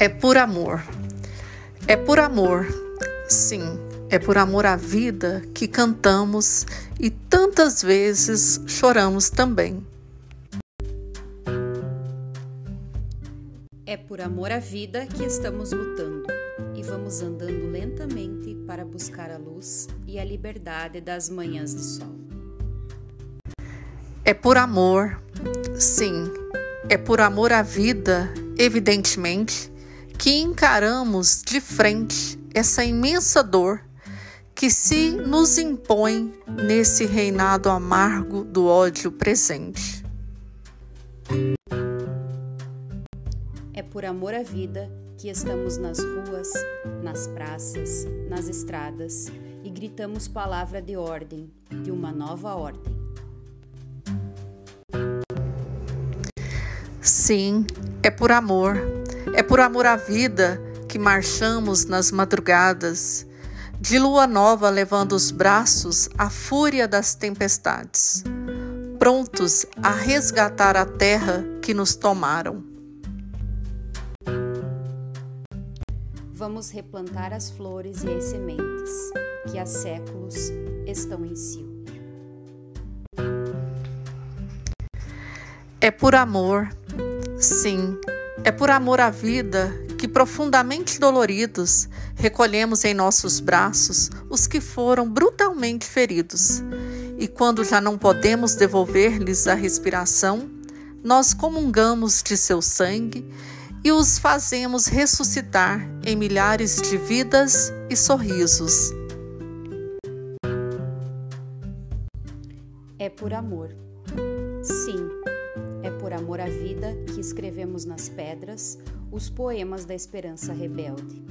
É por amor. É por amor, sim, é por amor à vida que cantamos e tantas vezes choramos também. É por amor à vida que estamos lutando e vamos andando lentamente para buscar a luz e a liberdade das manhãs de sol. É por amor, sim, é por amor à vida, evidentemente, que encaramos de frente essa imensa dor que se nos impõe nesse reinado amargo do ódio presente. É por amor à vida que estamos nas ruas, nas praças, nas estradas e gritamos palavra de ordem, de uma nova ordem. Sim, é por amor. É por amor à vida que marchamos nas madrugadas, de lua nova levando os braços à fúria das tempestades, prontos a resgatar a terra que nos tomaram. Vamos replantar as flores e as sementes que há séculos estão em si. É por amor Sim, é por amor à vida que, profundamente doloridos, recolhemos em nossos braços os que foram brutalmente feridos. E quando já não podemos devolver-lhes a respiração, nós comungamos de seu sangue e os fazemos ressuscitar em milhares de vidas e sorrisos. É por amor. Por amor à vida que escrevemos nas pedras os poemas da esperança rebelde,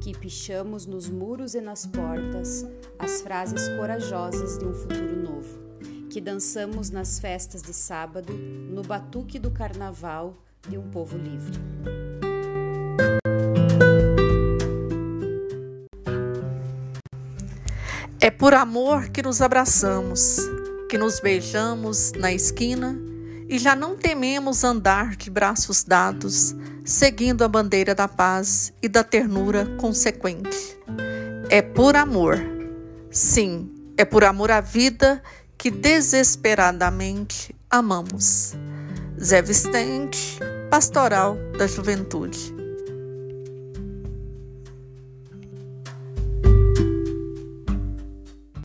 que pichamos nos muros e nas portas as frases corajosas de um futuro novo, que dançamos nas festas de sábado no batuque do carnaval de um povo livre. É por amor que nos abraçamos, que nos beijamos na esquina e já não tememos andar de braços dados, seguindo a bandeira da paz e da ternura consequente. É por amor, sim, é por amor à vida que desesperadamente amamos. Zé Vicente, Pastoral da Juventude.